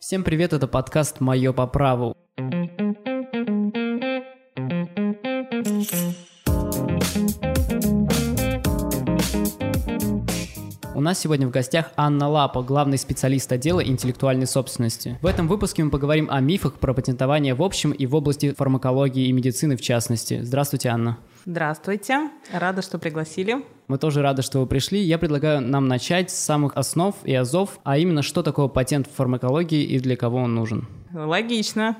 Всем привет, это подкаст «Мое по праву». У нас сегодня в гостях Анна Лапа, главный специалист отдела интеллектуальной собственности. В этом выпуске мы поговорим о мифах про патентование в общем и в области фармакологии и медицины в частности. Здравствуйте, Анна. Здравствуйте, рада, что пригласили. Мы тоже рады, что вы пришли. Я предлагаю нам начать с самых основ и азов, а именно, что такое патент в фармакологии и для кого он нужен. Логично.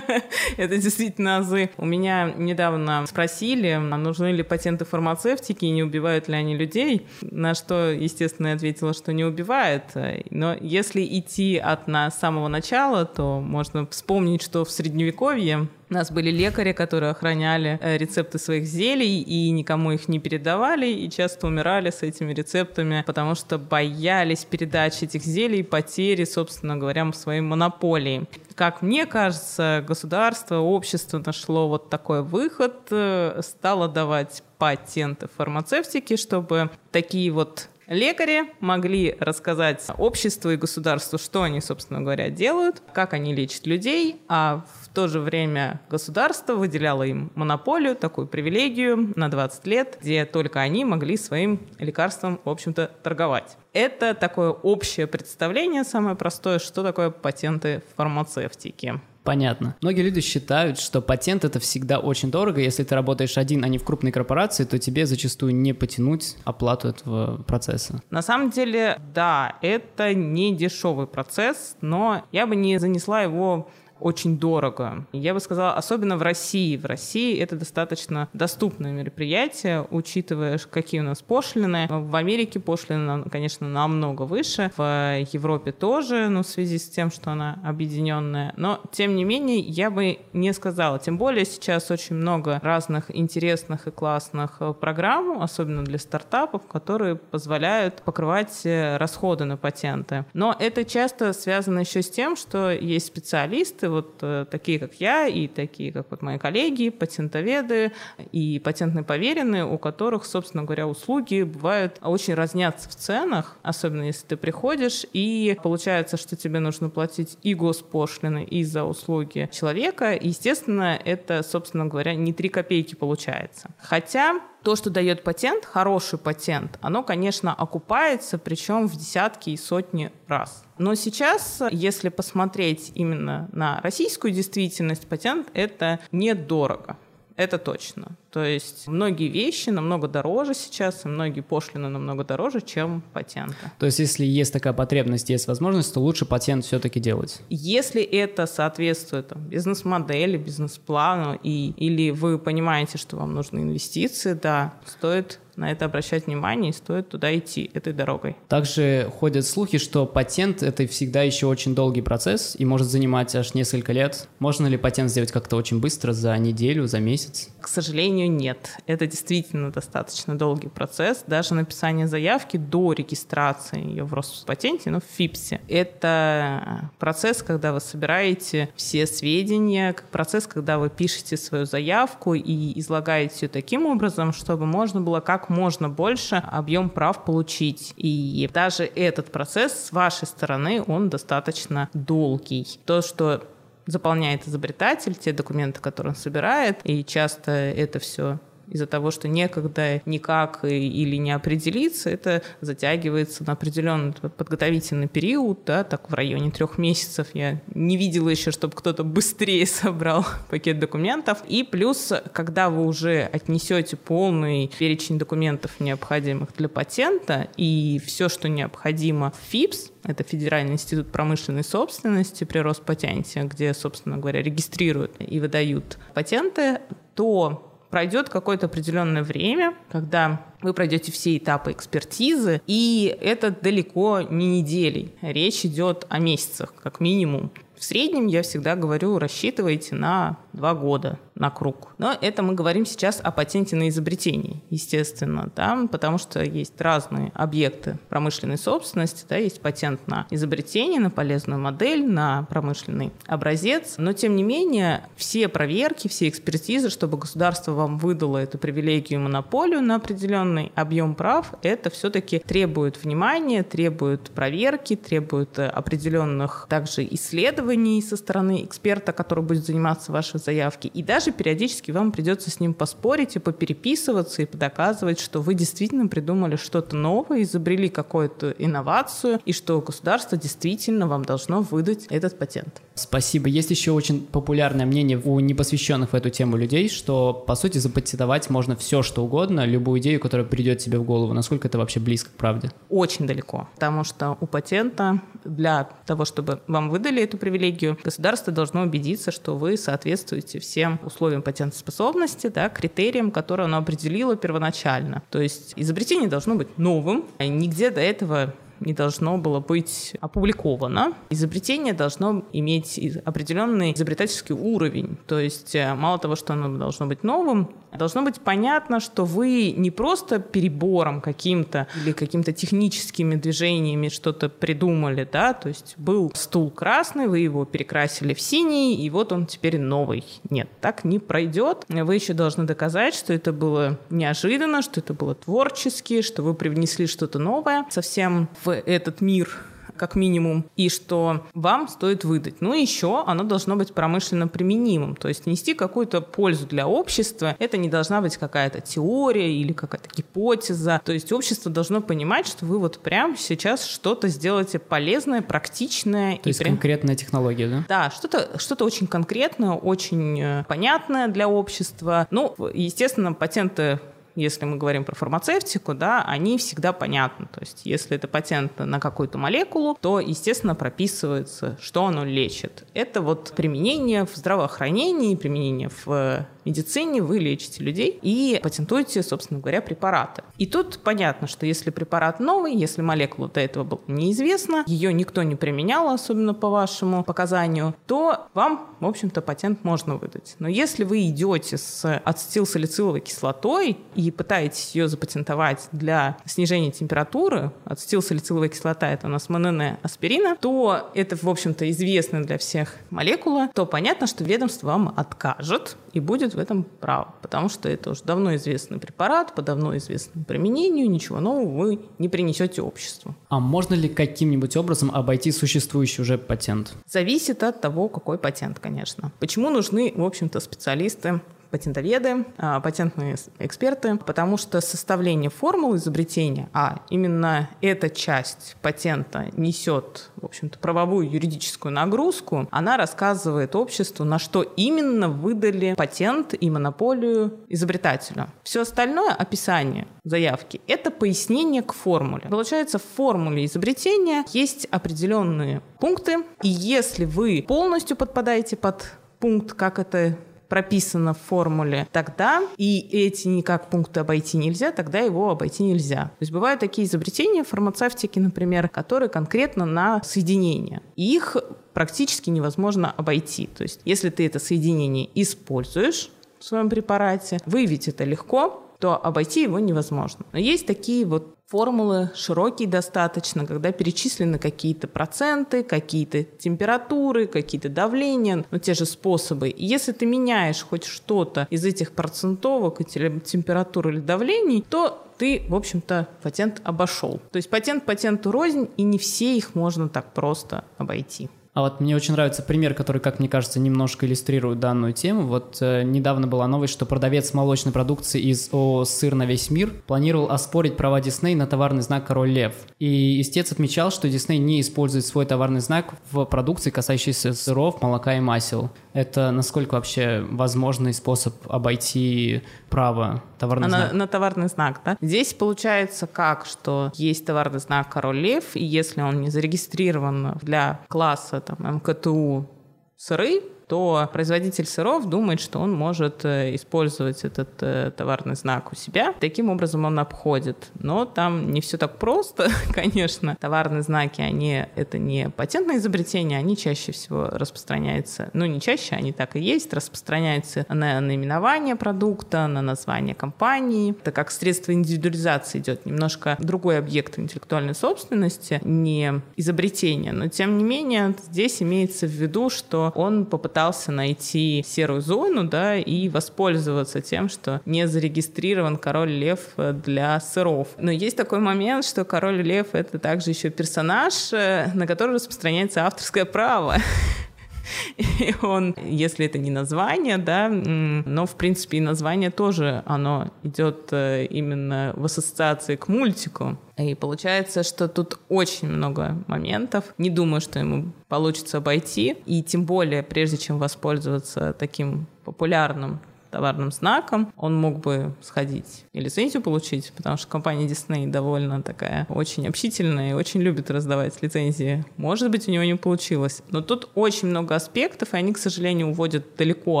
Это действительно азы. У меня недавно спросили, а нужны ли патенты фармацевтики и не убивают ли они людей. На что, естественно, я ответила, что не убивает. Но если идти от на самого начала, то можно вспомнить, что в Средневековье у нас были лекари, которые охраняли э, рецепты своих зелий и никому их не передавали, и часто умирали с этими рецептами, потому что боялись передачи этих зелий, потери, собственно говоря, своей монополии. Как мне кажется, государство, общество нашло вот такой выход, э, стало давать патенты фармацевтики, чтобы такие вот Лекари могли рассказать обществу и государству, что они, собственно говоря, делают, как они лечат людей, а в то же время государство выделяло им монополию, такую привилегию на 20 лет, где только они могли своим лекарством, в общем-то, торговать. Это такое общее представление, самое простое, что такое патенты в фармацевтике. Понятно. Многие люди считают, что патент это всегда очень дорого. Если ты работаешь один, а не в крупной корпорации, то тебе зачастую не потянуть оплату этого процесса. На самом деле, да, это не дешевый процесс, но я бы не занесла его очень дорого. Я бы сказала, особенно в России. В России это достаточно доступное мероприятие, учитывая, какие у нас пошлины. В Америке пошлины, конечно, намного выше. В Европе тоже, ну, в связи с тем, что она объединенная. Но, тем не менее, я бы не сказала. Тем более сейчас очень много разных интересных и классных программ, особенно для стартапов, которые позволяют покрывать э, расходы на патенты. Но это часто связано еще с тем, что есть специалисты, вот э, такие, как я, и такие, как вот мои коллеги, патентоведы и патентные поверенные, у которых, собственно говоря, услуги бывают очень разнятся в ценах, особенно если ты приходишь, и получается, что тебе нужно платить и госпошлины, и за услуги человека. Естественно, это, собственно говоря, не три копейки получается. Хотя то, что дает патент, хороший патент, оно, конечно, окупается, причем в десятки и сотни раз. Но сейчас, если посмотреть именно на российскую действительность, патент — это недорого. Это точно. То есть многие вещи намного дороже сейчас, и многие пошлины намного дороже, чем патенты. То есть если есть такая потребность, есть возможность, то лучше патент все-таки делать? Если это соответствует там, бизнес-модели, бизнес-плану, и, или вы понимаете, что вам нужны инвестиции, да, стоит на это обращать внимание и стоит туда идти этой дорогой. Также ходят слухи, что патент — это всегда еще очень долгий процесс и может занимать аж несколько лет. Можно ли патент сделать как-то очень быстро, за неделю, за месяц? К сожалению, нет. Это действительно достаточно долгий процесс. Даже написание заявки до регистрации ее в Роспатенте, ну, в ФИПСе. Это процесс, когда вы собираете все сведения, процесс, когда вы пишете свою заявку и излагаете ее таким образом, чтобы можно было как можно больше объем прав получить. И даже этот процесс с вашей стороны, он достаточно долгий. То, что заполняет изобретатель, те документы, которые он собирает, и часто это все из-за того, что некогда никак или не определиться, это затягивается на определенный подготовительный период, да, так в районе трех месяцев. Я не видела еще, чтобы кто-то быстрее собрал пакет документов. И плюс, когда вы уже отнесете полный перечень документов, необходимых для патента, и все, что необходимо в ФИПС, это Федеральный институт промышленной собственности при Роспатенте, где, собственно говоря, регистрируют и выдают патенты, то пройдет какое-то определенное время, когда вы пройдете все этапы экспертизы, и это далеко не недели. Речь идет о месяцах, как минимум. В среднем я всегда говорю, рассчитывайте на два года на круг. Но это мы говорим сейчас о патенте на изобретение, естественно, да, потому что есть разные объекты промышленной собственности, да, есть патент на изобретение, на полезную модель, на промышленный образец, но тем не менее все проверки, все экспертизы, чтобы государство вам выдало эту привилегию и монополию на определенный объем прав, это все-таки требует внимания, требует проверки, требует э, определенных также исследований со стороны эксперта, который будет заниматься вашей заявки. И даже периодически вам придется с ним поспорить и попереписываться, и доказывать, что вы действительно придумали что-то новое, изобрели какую-то инновацию, и что государство действительно вам должно выдать этот патент. Спасибо. Есть еще очень популярное мнение у непосвященных в эту тему людей, что, по сути, запатентовать можно все, что угодно, любую идею, которая придет тебе в голову. Насколько это вообще близко к правде? Очень далеко, потому что у патента для того, чтобы вам выдали эту привилегию, государство должно убедиться, что вы соответствуете всем условиям патентоспособности, да, критериям, которые оно определило первоначально. То есть изобретение должно быть новым, а нигде до этого не должно было быть опубликовано. Изобретение должно иметь определенный изобретательский уровень. То есть э, мало того, что оно должно быть новым, должно быть понятно, что вы не просто перебором каким-то или какими-то техническими движениями что-то придумали, да, то есть был стул красный, вы его перекрасили в синий, и вот он теперь новый. Нет, так не пройдет. Вы еще должны доказать, что это было неожиданно, что это было творчески, что вы привнесли что-то новое совсем в этот мир как минимум, и что вам стоит выдать. Ну и еще оно должно быть промышленно применимым, то есть нести какую-то пользу для общества. Это не должна быть какая-то теория или какая-то гипотеза. То есть общество должно понимать, что вы вот прямо сейчас что-то сделаете полезное, практичное. То есть прям... конкретная технология, да? Да, что-то что очень конкретное, очень э, понятное для общества. Ну, естественно, патенты если мы говорим про фармацевтику, да, они всегда понятны. То есть если это патент на какую-то молекулу, то, естественно, прописывается, что оно лечит. Это вот применение в здравоохранении, применение в медицине вы лечите людей и патентуете, собственно говоря, препараты. И тут понятно, что если препарат новый, если молекула до этого была неизвестна, ее никто не применял, особенно по вашему показанию, то вам, в общем-то, патент можно выдать. Но если вы идете с ацетилсалициловой кислотой и пытаетесь ее запатентовать для снижения температуры, ацетилсалициловая кислота — это у нас МНН аспирина, то это, в общем-то, известная для всех молекула, то понятно, что ведомство вам откажет и будет имеют в этом право, потому что это уже давно известный препарат, по давно известному применению, ничего нового вы не принесете обществу. А можно ли каким-нибудь образом обойти существующий уже патент? Зависит от того, какой патент, конечно. Почему нужны, в общем-то, специалисты патентоведы, а, патентные эксперты, потому что составление формулы изобретения, а именно эта часть патента несет, в общем-то, правовую юридическую нагрузку, она рассказывает обществу, на что именно выдали патент и монополию изобретателю. Все остальное описание заявки — это пояснение к формуле. Получается, в формуле изобретения есть определенные пункты, и если вы полностью подпадаете под пункт, как это прописано в формуле, тогда и эти никак пункты обойти нельзя, тогда его обойти нельзя. То есть бывают такие изобретения фармацевтики, например, которые конкретно на соединение. И их практически невозможно обойти. То есть если ты это соединение используешь в своем препарате, выявить это легко, то обойти его невозможно. Но есть такие вот формулы широкие достаточно, когда перечислены какие-то проценты, какие-то температуры, какие-то давления, ну, те же способы. И если ты меняешь хоть что-то из этих процентовок, температуры или давлений, то ты, в общем-то, патент обошел. То есть патент патенту рознь, и не все их можно так просто обойти. А вот мне очень нравится пример, который, как мне кажется, немножко иллюстрирует данную тему. Вот э, недавно была новость, что продавец молочной продукции из ООО «Сыр на весь мир» планировал оспорить права Дисней на товарный знак «Король Лев». И истец отмечал, что Дисней не использует свой товарный знак в продукции, касающейся сыров, молока и масел. Это насколько вообще возможный способ обойти право товарный а знак? На, на товарный знак, да? Здесь получается как, что есть товарный знак «Король Лев», и если он не зарегистрирован для класса там, МКТУ сыры, то производитель сыров думает, что он может э, использовать этот э, товарный знак у себя. Таким образом он обходит. Но там не все так просто, конечно. Товарные знаки, они это не патентное изобретение, они чаще всего распространяются, ну не чаще, они так и есть, распространяются на наименование продукта, на название компании. Это как средство индивидуализации идет немножко другой объект интеллектуальной собственности, не изобретение. Но тем не менее здесь имеется в виду, что он попытался пытался найти серую зону, да, и воспользоваться тем, что не зарегистрирован король лев для сыров. Но есть такой момент, что король лев — это также еще персонаж, э, на который распространяется авторское право. И он, если это не название, да, но, в принципе, и название тоже, оно идет э, именно в ассоциации к мультику. И получается, что тут очень много моментов. Не думаю, что ему получится обойти. И тем более, прежде чем воспользоваться таким популярным товарным знаком, он мог бы сходить и лицензию получить, потому что компания Disney довольно такая очень общительная и очень любит раздавать лицензии. Может быть, у него не получилось. Но тут очень много аспектов, и они, к сожалению, уводят далеко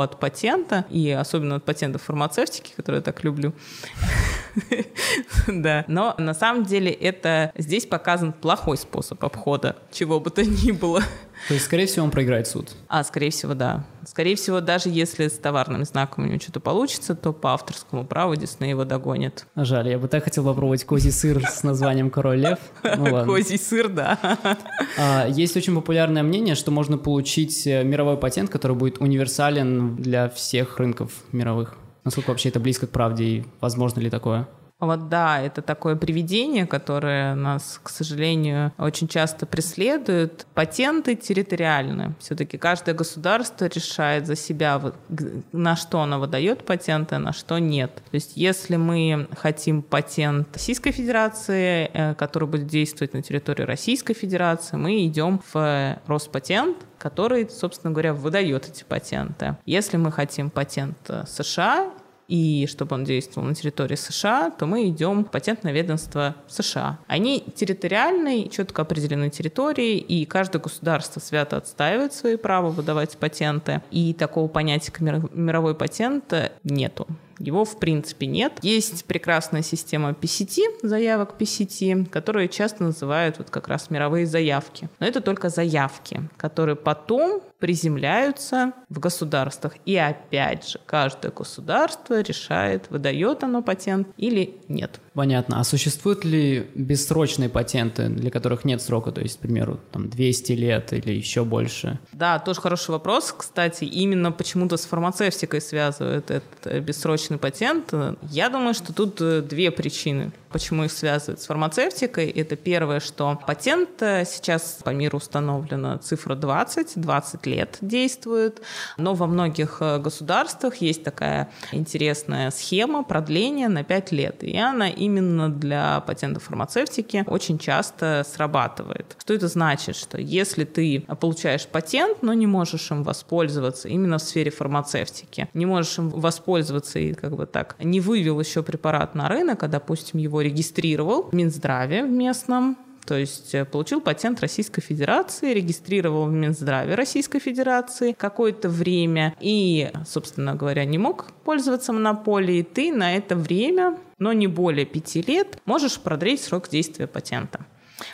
от патента, и особенно от патентов фармацевтики, которые я так люблю. Да. Но на самом деле это здесь показан плохой способ обхода чего бы то ни было. То есть, скорее всего, он проиграет суд? А, скорее всего, да. Скорее всего, даже если с товарным знаком у него что-то получится, то по авторскому праву Дисней его догонит. А жаль, я бы так хотел попробовать козий сыр с названием «Король лев». Ну, козий сыр, да. А, есть очень популярное мнение, что можно получить э, мировой патент, который будет универсален для всех рынков мировых. Насколько вообще это близко к правде и возможно ли такое? Вот да, это такое привидение, которое нас, к сожалению, очень часто преследует. Патенты территориальны. Все-таки каждое государство решает за себя, на что оно выдает патенты, а на что нет. То есть если мы хотим патент Российской Федерации, э, который будет действовать на территории Российской Федерации, мы идем в Роспатент, который, собственно говоря, выдает эти патенты. Если мы хотим патент США, и чтобы он действовал на территории США, то мы идем в патентное ведомство США. Они территориальные, четко определены территории, и каждое государство свято отстаивает свои права выдавать патенты. И такого понятия, как мировой патент, нету. Его в принципе нет. Есть прекрасная система PCT, заявок PCT, которые часто называют вот как раз мировые заявки. Но это только заявки, которые потом приземляются в государствах. И опять же, каждое государство решает, выдает оно патент или нет. Понятно. А существуют ли бессрочные патенты, для которых нет срока, то есть, к примеру, там 200 лет или еще больше? Да, тоже хороший вопрос. Кстати, именно почему-то с фармацевтикой связывают этот бессрочный патент. Я думаю, что тут э, две причины почему их связывают с фармацевтикой. Это первое, что патент э, сейчас по миру установлена цифра 20, 20 лет действует, но во многих э, государствах есть такая интересная схема продления на 5 лет, и она именно для патентов фармацевтики очень часто срабатывает. Что это значит? Что если ты получаешь патент, но не можешь им воспользоваться именно в сфере фармацевтики, не можешь им воспользоваться и как бы так не вывел еще препарат на рынок, а, допустим, его регистрировал в Минздраве в местном, то есть э, получил патент Российской Федерации, регистрировал в Минздраве Российской Федерации какое-то время и, собственно говоря, не мог пользоваться монополией, ты на это время, но не более пяти лет, можешь продлить срок действия патента.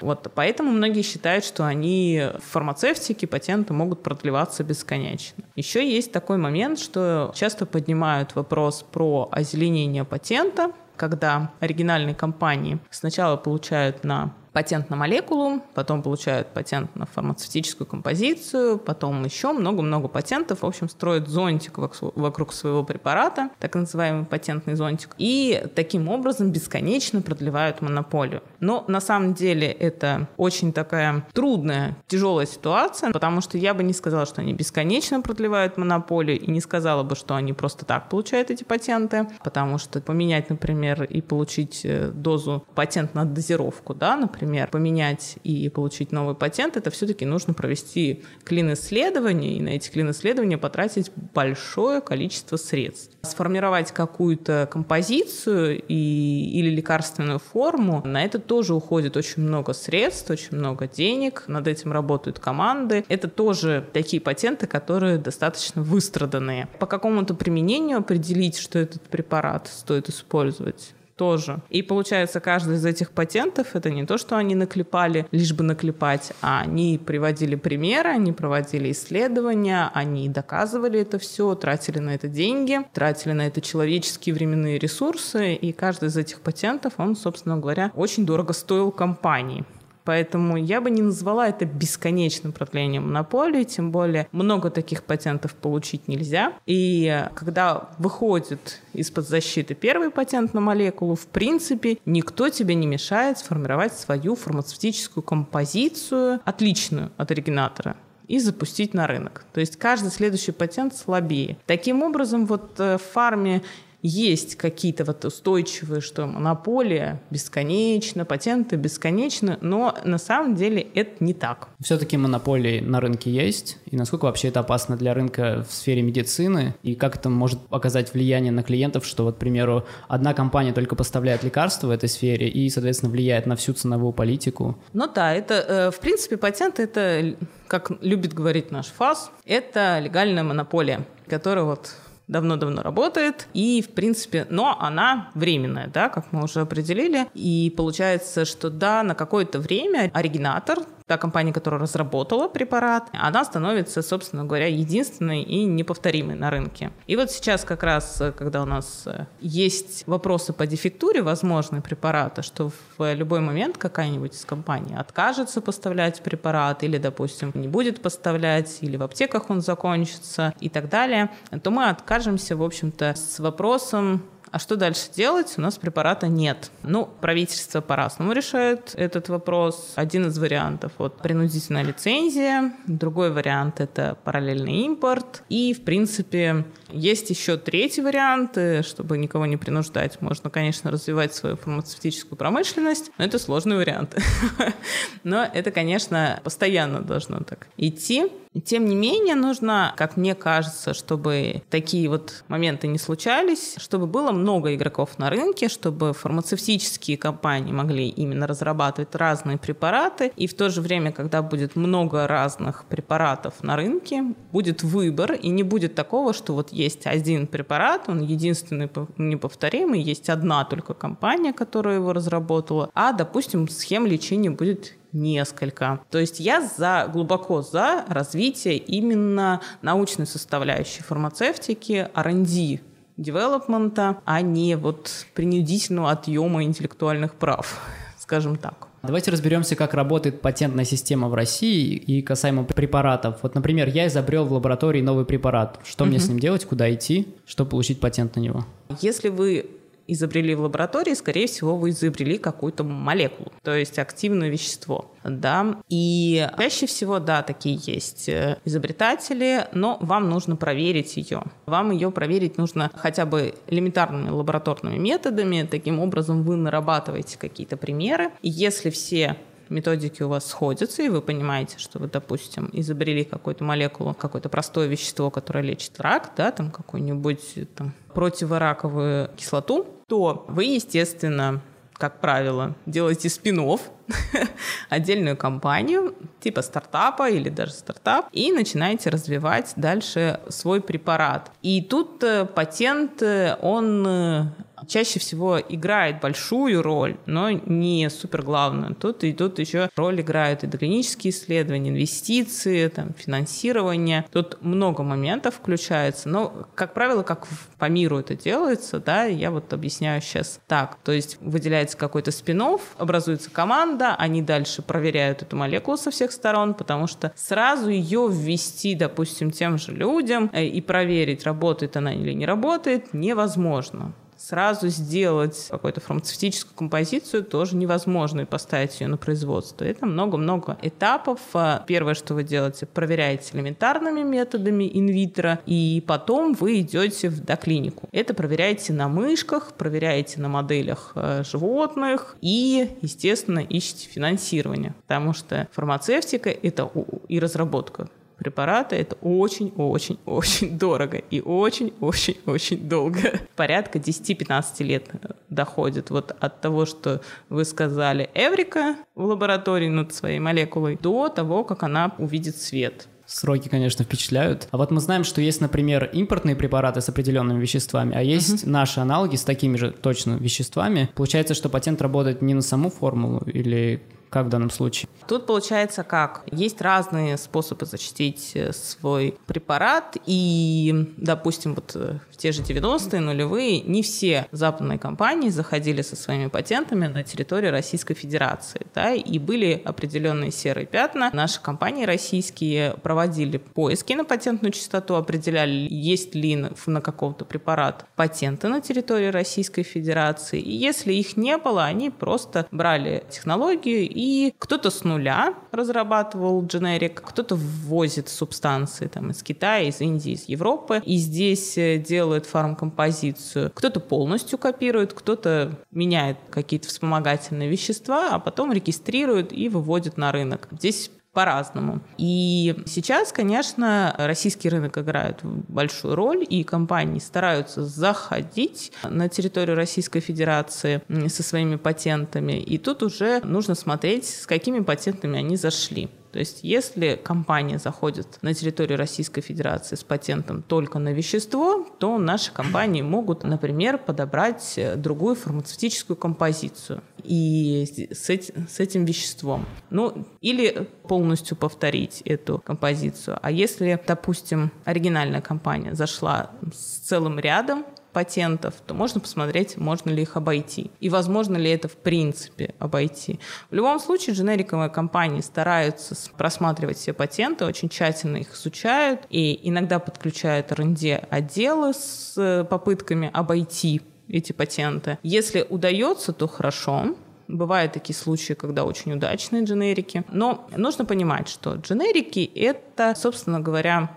Вот, поэтому многие считают, что они в фармацевтике патенты могут продлеваться бесконечно. Еще есть такой момент, что часто поднимают вопрос про озеленение патента, когда оригинальные компании сначала получают на патент на молекулу, потом получают патент на фармацевтическую композицию, потом еще много-много патентов. В общем, строят зонтик вокруг своего препарата, так называемый патентный зонтик, и таким образом бесконечно продлевают монополию. Но на самом деле это очень такая трудная, тяжелая ситуация, потому что я бы не сказала, что они бесконечно продлевают монополию, и не сказала бы, что они просто так получают эти патенты, потому что поменять, например, и получить э, дозу патент на дозировку, да, например, например, поменять и получить новый патент, это все-таки нужно провести клин-исследование, и на эти клин-исследования потратить большое количество средств. Сформировать какую-то композицию и, или лекарственную форму, на это тоже уходит очень много средств, очень много денег, над этим работают команды. Это тоже такие патенты, которые достаточно выстраданные. По какому-то применению определить, что этот препарат стоит использовать, тоже. И получается, каждый из этих патентов это не то, что они наклепали, лишь бы наклепать, а они приводили примеры, они проводили исследования, они доказывали это все, тратили на это деньги, тратили на это человеческие временные ресурсы, и каждый из этих патентов, он, собственно говоря, очень дорого стоил компании. Поэтому я бы не назвала это бесконечным продлением монополии, тем более много таких патентов получить нельзя. И когда выходит из-под защиты первый патент на молекулу, в принципе, никто тебе не мешает сформировать свою фармацевтическую композицию, отличную от оригинатора и запустить на рынок. То есть каждый следующий патент слабее. Таким образом, вот э, в фарме есть какие-то вот устойчивые, что монополия бесконечна, патенты бесконечны, но на самом деле это не так. Все-таки монополии на рынке есть, и насколько вообще это опасно для рынка в сфере медицины, и как это может оказать влияние на клиентов, что вот, к примеру, одна компания только поставляет лекарства в этой сфере и, соответственно, влияет на всю ценовую политику. Ну да, это, э, в принципе, патент — это, как любит говорить наш ФАС, это легальная монополия, которая вот давно-давно работает, и, в принципе, но она временная, да, как мы уже определили, и получается, что да, на какое-то время оригинатор та компания, которая разработала препарат, она становится, собственно говоря, единственной и неповторимой на рынке. И вот сейчас как раз, когда у нас э, есть вопросы по дефектуре возможной препарата, что в любой момент какая-нибудь из компаний откажется поставлять препарат или, допустим, не будет поставлять, или в аптеках он закончится и так далее, то мы откажемся, в общем-то, с вопросом а что дальше делать? У нас препарата нет. Ну, правительство по-разному решает этот вопрос. Один из вариантов вот принудительная лицензия, другой вариант это параллельный импорт. И, в принципе, есть еще третий вариант, чтобы никого не принуждать. Можно, конечно, развивать свою фармацевтическую промышленность, но это сложный вариант. Но это, конечно, постоянно должно так идти. Тем не менее, нужно, как мне кажется, чтобы такие вот моменты не случались, чтобы было много игроков на рынке, чтобы фармацевтические компании могли именно разрабатывать разные препараты, и в то же время, когда будет много разных препаратов на рынке, будет выбор, и не будет такого, что вот есть один препарат, он единственный неповторимый, есть одна только компания, которая его разработала, а, допустим, схем лечения будет несколько. То есть я за, глубоко за развитие именно научной составляющей фармацевтики, R&D девелопмента, а не вот принудительного отъема интеллектуальных прав, скажем так. Давайте разберемся, как работает патентная система в России и касаемо препаратов. Вот, например, я изобрел в лаборатории новый препарат. Что угу. мне с ним делать, куда идти, чтобы получить патент на него? Если вы изобрели в лаборатории, скорее всего, вы изобрели какую-то молекулу, то есть активное вещество, да. И чаще всего, да, такие есть э, изобретатели, но вам нужно проверить ее. Вам ее проверить нужно хотя бы элементарными лабораторными методами. Таким образом, вы нарабатываете какие-то примеры. И если все методики у вас сходятся, и вы понимаете, что вы, допустим, изобрели какую-то молекулу, какое-то простое вещество, которое лечит рак, да, там какую-нибудь там, противораковую кислоту, то вы, естественно, как правило, делаете спин отдельную компанию, типа стартапа или даже стартап, и начинаете развивать дальше свой препарат. И тут э, патент, э, он э, чаще всего играет большую роль, но не супер главную. Тут и тут еще роль играют и доклинические исследования, инвестиции, там, финансирование. Тут много моментов включается, но, как правило, как по миру это делается, да, я вот объясняю сейчас так. То есть выделяется какой-то спин образуется команда, они дальше проверяют эту молекулу со всех сторон, потому что сразу ее ввести, допустим, тем же людям э, и проверить, работает она или не работает, невозможно сразу сделать какую-то фармацевтическую композицию тоже невозможно и поставить ее на производство. Это много-много этапов. А, первое, что вы делаете, проверяете элементарными методами инвитро, и потом вы идете в доклинику. Это проверяете на мышках, проверяете на моделях э, животных и, естественно, ищете финансирование, потому что фармацевтика это и разработка препарата, это очень-очень-очень дорого и очень-очень-очень долго. Порядка 10-15 лет доходит вот от того, что вы сказали Эврика в лаборатории над своей молекулой, до того, как она увидит свет. Сроки, конечно, впечатляют. А вот мы знаем, что есть, например, импортные препараты с определенными веществами, а есть uh-huh. наши аналоги с такими же точно веществами. Получается, что патент работает не на саму формулу или Как в данном случае? Тут получается как? Есть разные способы защитить э, свой препарат, и, допустим, вот э, в те же 90-е, нулевые, не все западные компании заходили со своими патентами на территорию Российской Федерации, да, и были определенные серые пятна. Наши компании российские проводили поиски на патентную частоту, определяли, есть ли на какого-то препарата патенты на территории Российской Федерации, и если их не было, они просто брали технологию и кто-то с нуля разрабатывал дженерик, кто-то ввозит субстанции там, из Китая, из Индии, из Европы, и здесь э, делает фармкомпозицию. Кто-то полностью копирует, кто-то меняет какие-то вспомогательные вещества, а потом регистрирует и выводит на рынок. Здесь по-разному. И сейчас, конечно, российский рынок играет большую роль, и компании стараются заходить на территорию Российской Федерации со своими патентами. И тут уже нужно смотреть, с какими патентами они зашли. То есть если компания заходит на территорию Российской Федерации с патентом только на вещество, то наши компании могут, например, подобрать другую фармацевтическую композицию и с, этим, с этим веществом. Ну, или полностью повторить эту композицию. А если, допустим, оригинальная компания зашла с целым рядом патентов, то можно посмотреть, можно ли их обойти. И возможно ли это в принципе обойти. В любом случае, дженериковые компании стараются просматривать все патенты, очень тщательно их изучают и иногда подключают R&D отделы с э, попытками обойти эти патенты. Если удается, то хорошо. Бывают такие случаи, когда очень удачные дженерики. Но нужно понимать, что дженерики — это, собственно говоря,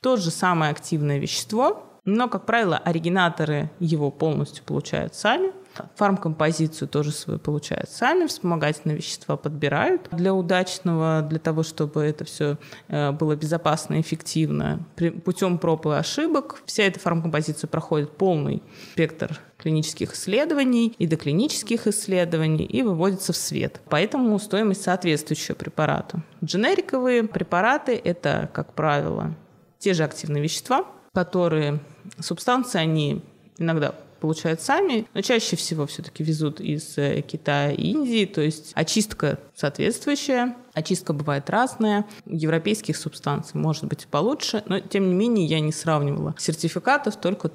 то же самое активное вещество, но, как правило, оригинаторы его полностью получают сами. Фармкомпозицию тоже свою получают сами, вспомогательные вещества подбирают для удачного, для того, чтобы это все э, было безопасно и эффективно. Путем проб и ошибок вся эта фармкомпозиция проходит полный спектр клинических исследований и доклинических исследований и выводится в свет. Поэтому стоимость соответствующая препарату. Дженериковые препараты – это, как правило, те же активные вещества, которые субстанции, они иногда получают сами, но чаще всего все-таки везут из э, Китая и Индии, то есть очистка соответствующая, очистка бывает разная, европейских субстанций может быть получше, но тем не менее я не сравнивала сертификатов, только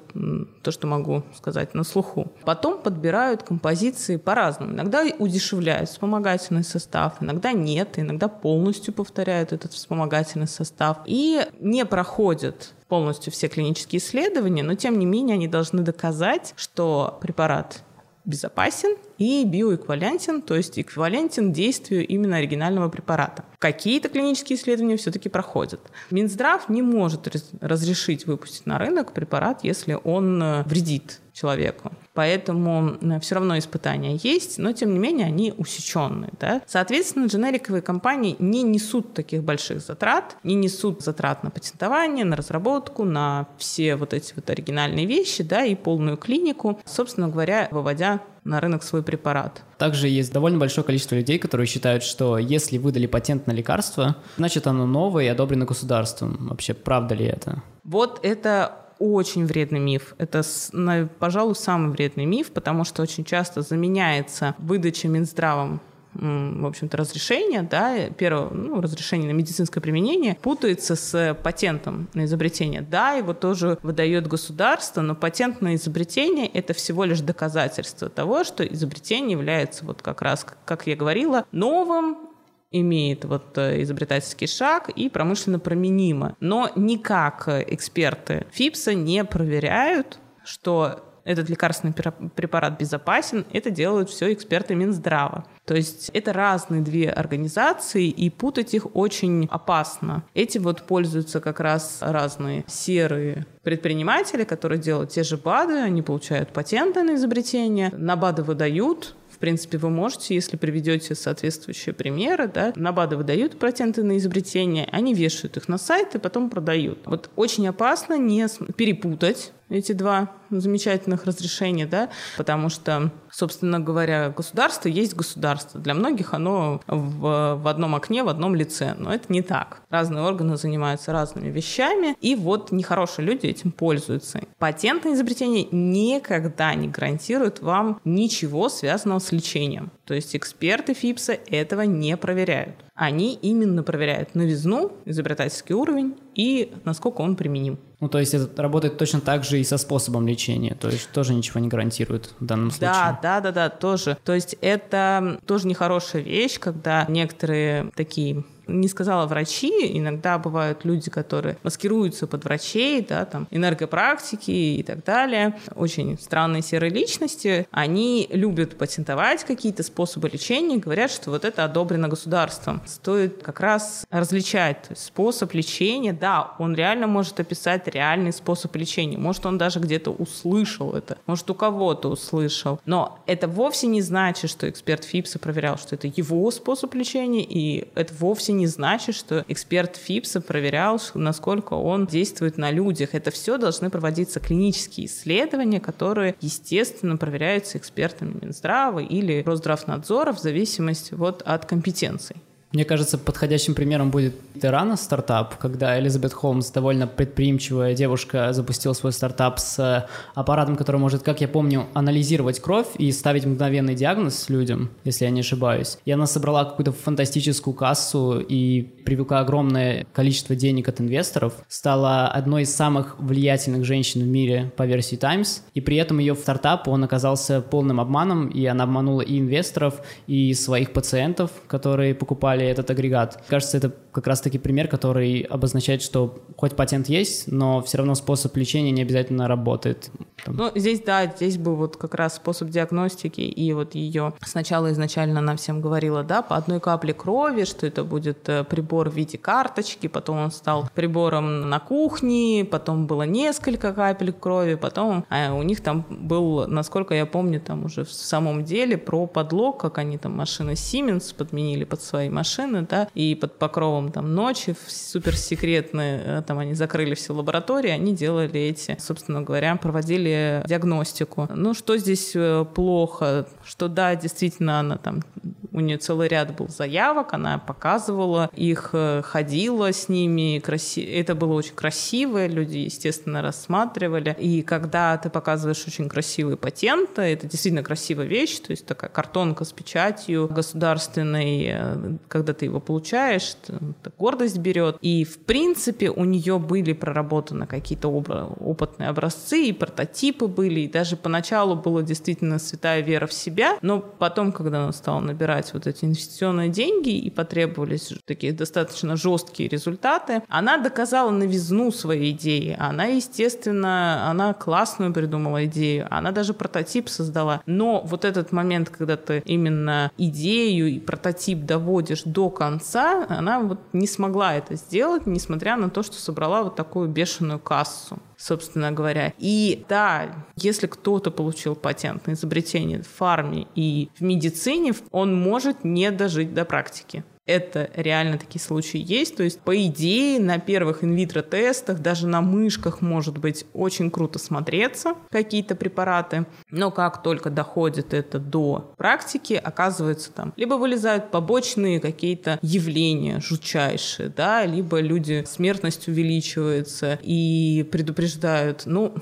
то, что могу сказать на слуху. Потом подбирают композиции по-разному. Иногда удешевляют вспомогательный состав, иногда нет, иногда полностью повторяют этот вспомогательный состав и не проходят полностью все клинические исследования, но тем не менее они должны доказать, что препарат безопасен и биоэквивалентен, то есть эквивалентен действию именно оригинального препарата. Какие-то клинические исследования все-таки проходят. Минздрав не может разрешить выпустить на рынок препарат, если он э, вредит человеку. Поэтому э, все равно испытания есть, но тем не менее они усеченные. Да? Соответственно, дженериковые компании не несут таких больших затрат, не несут затрат на патентование, на разработку, на все вот эти вот оригинальные вещи, да, и полную клинику, собственно говоря, выводя на рынок свой препарат. Также есть довольно большое количество людей, которые считают, что если выдали патент на лекарство, значит оно новое и одобрено государством. Вообще, правда ли это? Вот это очень вредный миф. Это, пожалуй, самый вредный миф, потому что очень часто заменяется выдача Минздравом в общем-то, разрешение, да, первое, ну, разрешение на медицинское применение путается с патентом на изобретение. Да, его тоже выдает государство, но патент на изобретение — это всего лишь доказательство того, что изобретение является вот как раз, как я говорила, новым имеет вот э, изобретательский шаг и промышленно применимо. Но никак эксперты ФИПСа не проверяют, что этот лекарственный препарат безопасен, это делают все эксперты Минздрава. То есть это разные две организации, и путать их очень опасно. Этим вот пользуются как раз разные серые предприниматели, которые делают те же БАДы, они получают патенты на изобретение, на БАДы выдают, принципе, вы можете, если приведете соответствующие примеры, да, на БАДы выдают патенты на изобретение, они вешают их на сайт и потом продают. Вот очень опасно не перепутать эти два замечательных разрешения, да, потому что, собственно говоря, государство есть государство. Для многих оно в, в одном окне, в одном лице, но это не так. Разные органы занимаются разными вещами, и вот нехорошие люди этим пользуются. Патентное изобретение никогда не гарантирует вам ничего связанного с лечением. То есть эксперты ФИПСа этого не проверяют. Они именно проверяют новизну, изобретательский уровень и насколько он применим. Ну, то есть это работает точно так же и со способом лечения, то есть тоже ничего не гарантирует в данном случае. Да, да, да, да, тоже. То есть это тоже нехорошая вещь, когда некоторые такие не сказала врачи, иногда бывают люди, которые маскируются под врачей, да, там, энергопрактики и так далее, очень странные серые личности, они любят патентовать какие-то способы лечения, говорят, что вот это одобрено государством. Стоит как раз различать способ лечения, да, он реально может описать реальный способ лечения, может, он даже где-то услышал это, может, у кого-то услышал, но это вовсе не значит, что эксперт ФИПСа проверял, что это его способ лечения, и это вовсе не не значит, что эксперт ФИПСа проверял, насколько он действует на людях. Это все должны проводиться клинические исследования, которые, естественно, проверяются экспертами Минздрава или Росздравнадзора в зависимости вот от компетенций. Мне кажется, подходящим примером будет Террана стартап, когда Элизабет Холмс, довольно предприимчивая девушка, запустила свой стартап с аппаратом, который может, как я помню, анализировать кровь и ставить мгновенный диагноз людям, если я не ошибаюсь. И она собрала какую-то фантастическую кассу и привлекла огромное количество денег от инвесторов, стала одной из самых влиятельных женщин в мире по версии Times, и при этом ее стартап, он оказался полным обманом, и она обманула и инвесторов, и своих пациентов, которые покупали создали этот агрегат. Кажется, это как раз-таки пример, который обозначает, что хоть патент есть, но все равно способ лечения не обязательно работает. Там. Ну, здесь, да, здесь был вот как раз способ диагностики, и вот ее сначала изначально она всем говорила, да, по одной капле крови, что это будет э, прибор в виде карточки, потом он стал прибором на кухне, потом было несколько капель крови, потом а у них там был, насколько я помню, там уже в самом деле про подлог, как они там машины Siemens подменили под свои машины, да, и под покровом там ночи суперсекретные, э, там они закрыли все лаборатории, они делали эти, собственно говоря, проводили диагностику. Ну, что здесь э, плохо? Что да, действительно, она там у нее целый ряд был заявок, она показывала их, э, ходила с ними, краси... это было очень красиво, люди, естественно, рассматривали. И когда ты показываешь очень красивые патенты, это действительно красивая вещь, то есть такая картонка с печатью государственной, когда ты его получаешь, это гордость берет. И, в принципе, у нее были проработаны какие-то опытные образцы, и прототипы были, и даже поначалу была действительно святая вера в себя, но потом, когда она стала набирать вот эти инвестиционные деньги, и потребовались такие достаточно жесткие результаты, она доказала новизну своей идеи. Она, естественно, она классную придумала идею, она даже прототип создала. Но вот этот момент, когда ты именно идею и прототип доводишь до конца, она вот не смогла это сделать, несмотря на то, что собрала вот такую бешеную кассу собственно говоря. И да, если кто-то получил патент на изобретение в фарме и в медицине, он может не дожить до практики это реально такие случаи есть. То есть, по идее, на первых инвитро-тестах, даже на мышках, может быть, очень круто смотреться какие-то препараты. Но как только доходит это до практики, оказывается, там либо вылезают побочные какие-то явления жутчайшие, да, либо люди смертность увеличивается и предупреждают. Ну,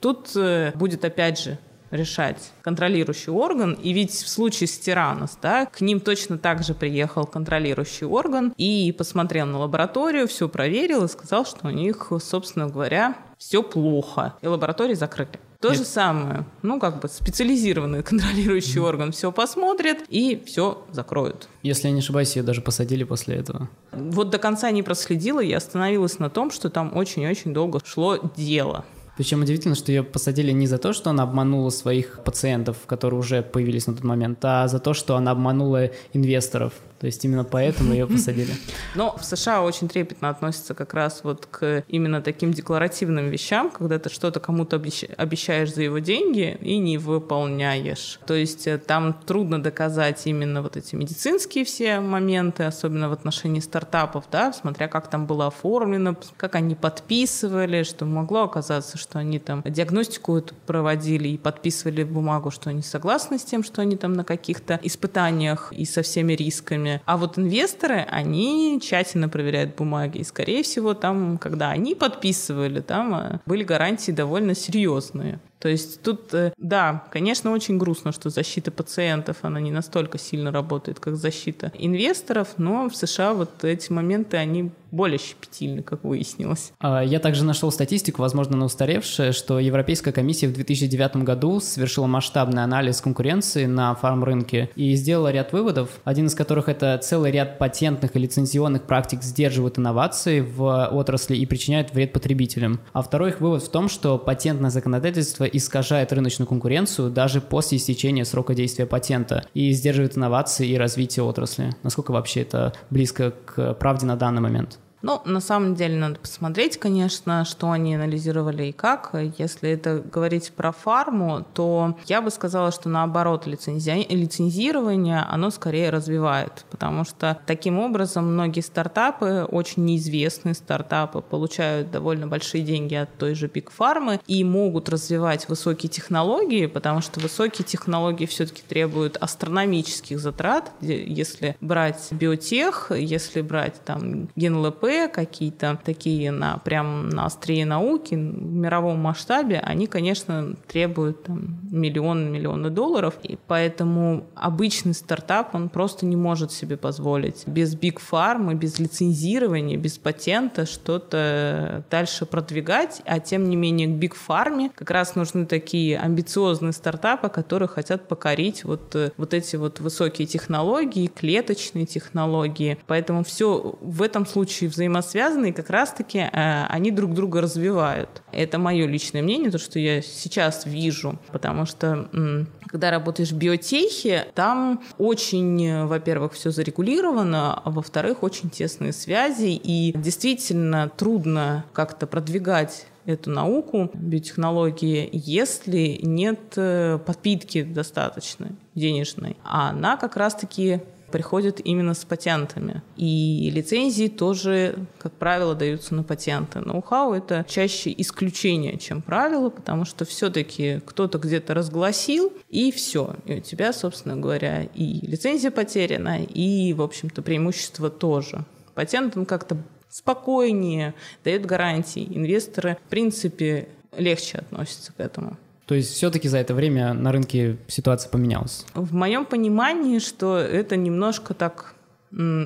тут э, будет опять же решать контролирующий орган. И ведь в случае с Тиранос, да, к ним точно так же приехал контролирующий орган и посмотрел на лабораторию, все проверил и сказал, что у них, собственно говоря, все плохо. И лаборатории закрыли. То Нет. же самое. Ну, как бы специализированный контролирующий mm. орган все посмотрит и все закроют. Если я не ошибаюсь, ее даже посадили после этого. Вот до конца не проследила, я остановилась на том, что там очень-очень долго шло дело. Причем удивительно, что ее посадили не за то, что она обманула своих пациентов, которые уже появились на тот момент, а за то, что она обманула инвесторов. То есть именно поэтому ее посадили. Но в США очень трепетно относятся как раз вот к именно таким декларативным вещам, когда ты что-то кому-то обещаешь за его деньги и не выполняешь. То есть э, там трудно доказать именно вот эти медицинские все моменты, особенно в отношении стартапов, да, смотря как там было оформлено, как они подписывали, что могло оказаться, что они там диагностику эту проводили и подписывали бумагу, что они согласны с тем, что они там на каких-то испытаниях и со всеми рисками а вот инвесторы, они тщательно проверяют бумаги. И, скорее всего, там, когда они подписывали, там э, были гарантии довольно серьезные. То есть тут, э, да, конечно, очень грустно, что защита пациентов, она не настолько сильно работает, как защита инвесторов, но в США вот эти моменты, они более щепетильны, как выяснилось. А, я также нашел статистику, возможно, на устаревшая, что Европейская комиссия в 2009 году совершила масштабный анализ конкуренции на фарм-рынке и сделала ряд выводов, один из которых это целый ряд патентных и лицензионных практик сдерживают инновации в отрасли и причиняют вред потребителям. А второй их вывод в том, что патентное законодательство искажает рыночную конкуренцию даже после истечения срока действия патента и сдерживает инновации и развитие отрасли. Насколько вообще это близко к правде на данный момент? Ну, на самом деле надо посмотреть, конечно, что они анализировали и как. Если это говорить про фарму, то я бы сказала, что наоборот, лицензи... лицензирование, оно скорее развивает, потому что таким образом многие стартапы, очень неизвестные стартапы, получают довольно большие деньги от той же Big Pharma и могут развивать высокие технологии, потому что высокие технологии все-таки требуют астрономических затрат, если брать биотех, если брать там ген-ЛП, какие-то такие на прям на острие науки в мировом масштабе, они, конечно, требуют там, миллион миллионы долларов, и поэтому обычный стартап, он просто не может себе позволить без биг фармы, без лицензирования, без патента что-то дальше продвигать, а тем не менее к биг фарме как раз нужны такие амбициозные стартапы, которые хотят покорить вот, вот эти вот высокие технологии, клеточные технологии. Поэтому все в этом случае взаимодействие взаимосвязаны, и как раз-таки э, они друг друга развивают. Это мое личное мнение, то, что я сейчас вижу, потому что м, когда работаешь в биотехе, там очень, во-первых, все зарегулировано, а во-вторых, очень тесные связи, и действительно трудно как-то продвигать эту науку, биотехнологии, если нет э, подпитки достаточной денежной. А она как раз-таки приходят именно с патентами. И лицензии тоже, как правило, даются на патенты. Ноу-хау — это чаще исключение, чем правило, потому что все-таки кто-то где-то разгласил, и все. И у тебя, собственно говоря, и лицензия потеряна, и, в общем-то, преимущество тоже. Патент, он как-то спокойнее, дает гарантии. Инвесторы, в принципе, легче относятся к этому. То есть все-таки за это время на рынке ситуация поменялась? В моем понимании, что это немножко так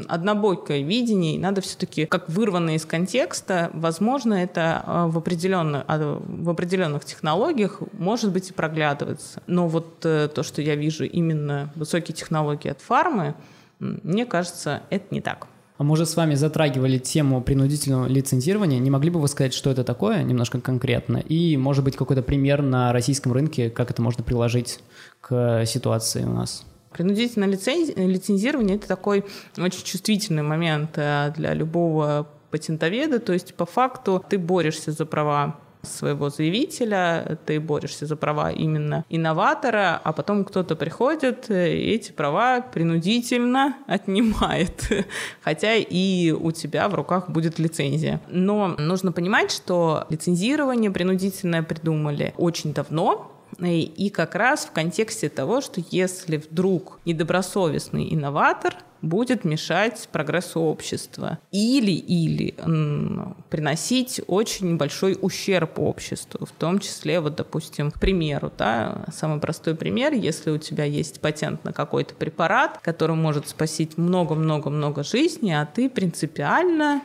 однобокое видение, и надо все-таки, как вырванное из контекста, возможно, это а, в, а, в определенных технологиях может быть и проглядывается. Но вот э, то, что я вижу именно высокие технологии от фармы, мне кажется, это не так. А мы уже с вами затрагивали тему принудительного лицензирования. Не могли бы вы сказать, что это такое, немножко конкретно? И, может быть, какой-то пример на российском рынке, как это можно приложить к ситуации у нас? Принудительное лицензирование – это такой очень чувствительный момент э, для любого патентоведа, то есть по факту ты борешься за права своего заявителя, ты борешься за права именно инноватора, а потом кто-то приходит э, и эти права принудительно отнимает, хотя и у тебя в руках будет лицензия. Но нужно понимать, что лицензирование принудительное придумали очень давно, и как раз в контексте того, что если вдруг недобросовестный инноватор будет мешать прогрессу общества или или приносить очень большой ущерб обществу, в том числе вот допустим к примеру, да, самый простой пример, если у тебя есть патент на какой-то препарат, который может спасить много-много-много жизней, а ты принципиально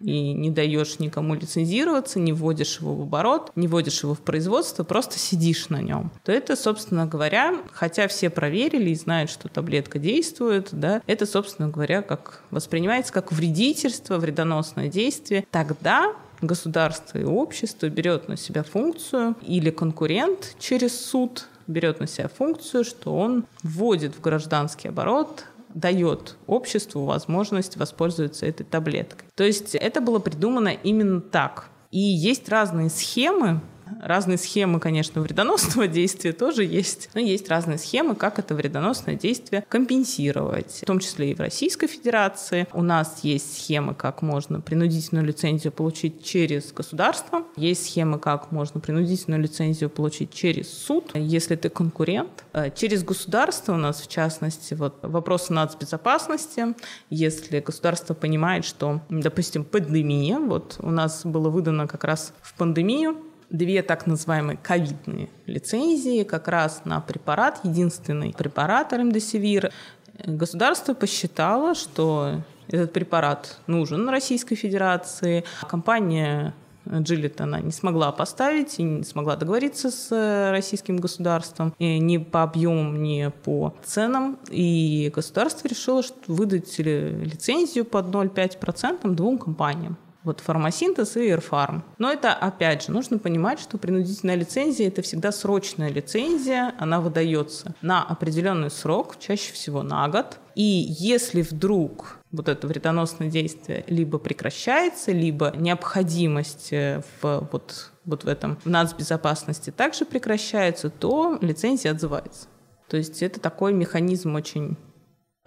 и не даешь никому лицензироваться, не вводишь его в оборот, не вводишь его в производство, просто сидишь на нем, то это, собственно говоря, хотя все проверили и знают, что таблетка действует, да, это, собственно говоря, как воспринимается как вредительство, вредоносное действие, тогда государство и общество берет на себя функцию или конкурент через суд берет на себя функцию, что он вводит в гражданский оборот дает обществу возможность воспользоваться этой таблеткой. То есть это было придумано именно так. И есть разные схемы, Разные схемы, конечно, вредоносного действия тоже есть, но есть разные схемы, как это вредоносное действие компенсировать, в том числе и в Российской Федерации. У нас есть схемы, как можно принудительную лицензию получить через государство, есть схемы, как можно принудительную лицензию получить через суд, если ты конкурент. Э, через государство у нас, в частности, вот вопросы нацбезопасности, если государство понимает, что, допустим, пандемия, вот у нас было выдано как раз в пандемию две так называемые ковидные лицензии как раз на препарат, единственный препарат ремдесивир. Государство посчитало, что этот препарат нужен Российской Федерации. Компания Джилет она не смогла поставить и не смогла договориться с э, российским государством ни по объемам, ни по ценам. И государство решило что выдать лицензию под 0,5% двум компаниям. Вот фармасинтез и Ирфарм. Но это, опять же, нужно понимать, что принудительная лицензия – это всегда срочная лицензия. Она выдается на определенный срок, чаще всего на год. И если вдруг вот это вредоносное действие либо прекращается, либо необходимость э, в вот, вот в этом в нацбезопасности также прекращается, то лицензия отзывается. То есть это такой механизм очень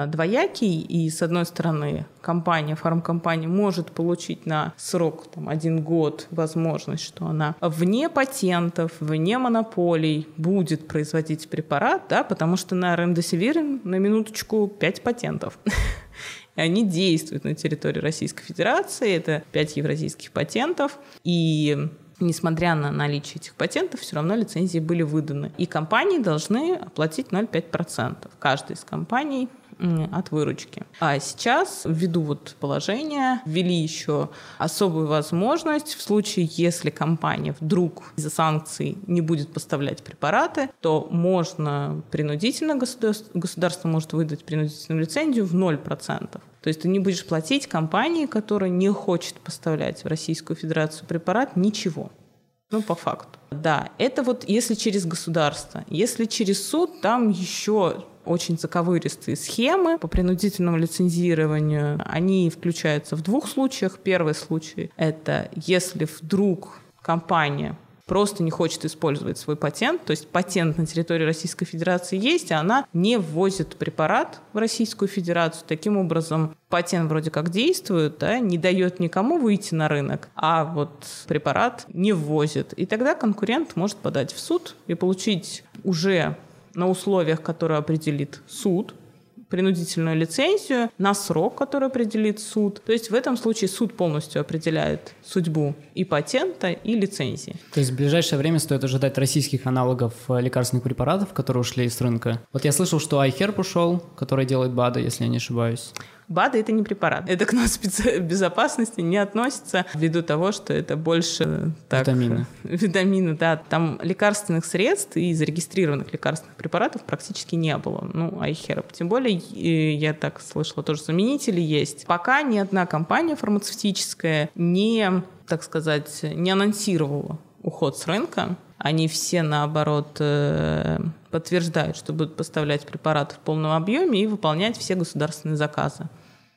двоякий, и с одной стороны компания, фармкомпания может получить на срок там, один год возможность, что она вне патентов, вне монополий будет производить препарат, да, потому что на ремдесивир на минуточку 5 патентов. И они действуют на территории Российской Федерации, это 5 евразийских патентов, и несмотря на наличие этих патентов, все равно лицензии были выданы. И компании должны оплатить 0,5%. Каждая из компаний от выручки. А сейчас, ввиду вот положения, ввели еще особую возможность в случае, если компания вдруг из-за санкций не будет поставлять препараты, то можно принудительно, государство, государство может выдать принудительную лицензию в 0%. То есть ты не будешь платить компании, которая не хочет поставлять в Российскую Федерацию препарат, ничего. Ну, по факту. Да, это вот если через государство. Если через суд, там еще очень заковыристые схемы по принудительному лицензированию. Они включаются в двух случаях. Первый случай — это если вдруг компания просто не хочет использовать свой патент, то есть патент на территории Российской Федерации есть, а она не ввозит препарат в Российскую Федерацию. Таким образом, патент вроде как действует, да, не дает никому выйти на рынок, а вот препарат не ввозит. И тогда конкурент может подать в суд и получить уже на условиях, которые определит суд, принудительную лицензию на срок, который определит суд. То есть в этом случае суд полностью определяет судьбу и патента, и лицензии. То есть в ближайшее время стоит ожидать российских аналогов э, лекарственных препаратов, которые ушли с рынка. Вот я слышал, что iHerb ушел, который делает БАДы, если я не ошибаюсь. БАДы — это не препарат. Это к нас безопасности не относится ввиду того, что это больше... Так, витамины. Витамины, да. Там лекарственных средств и зарегистрированных лекарственных препаратов практически не было. Ну, айхерб. Тем более, я так слышала, тоже заменители есть. Пока ни одна компания фармацевтическая не, так сказать, не анонсировала уход с рынка. Они все, наоборот, э, подтверждают, что будут поставлять препараты в полном объеме и выполнять все государственные заказы.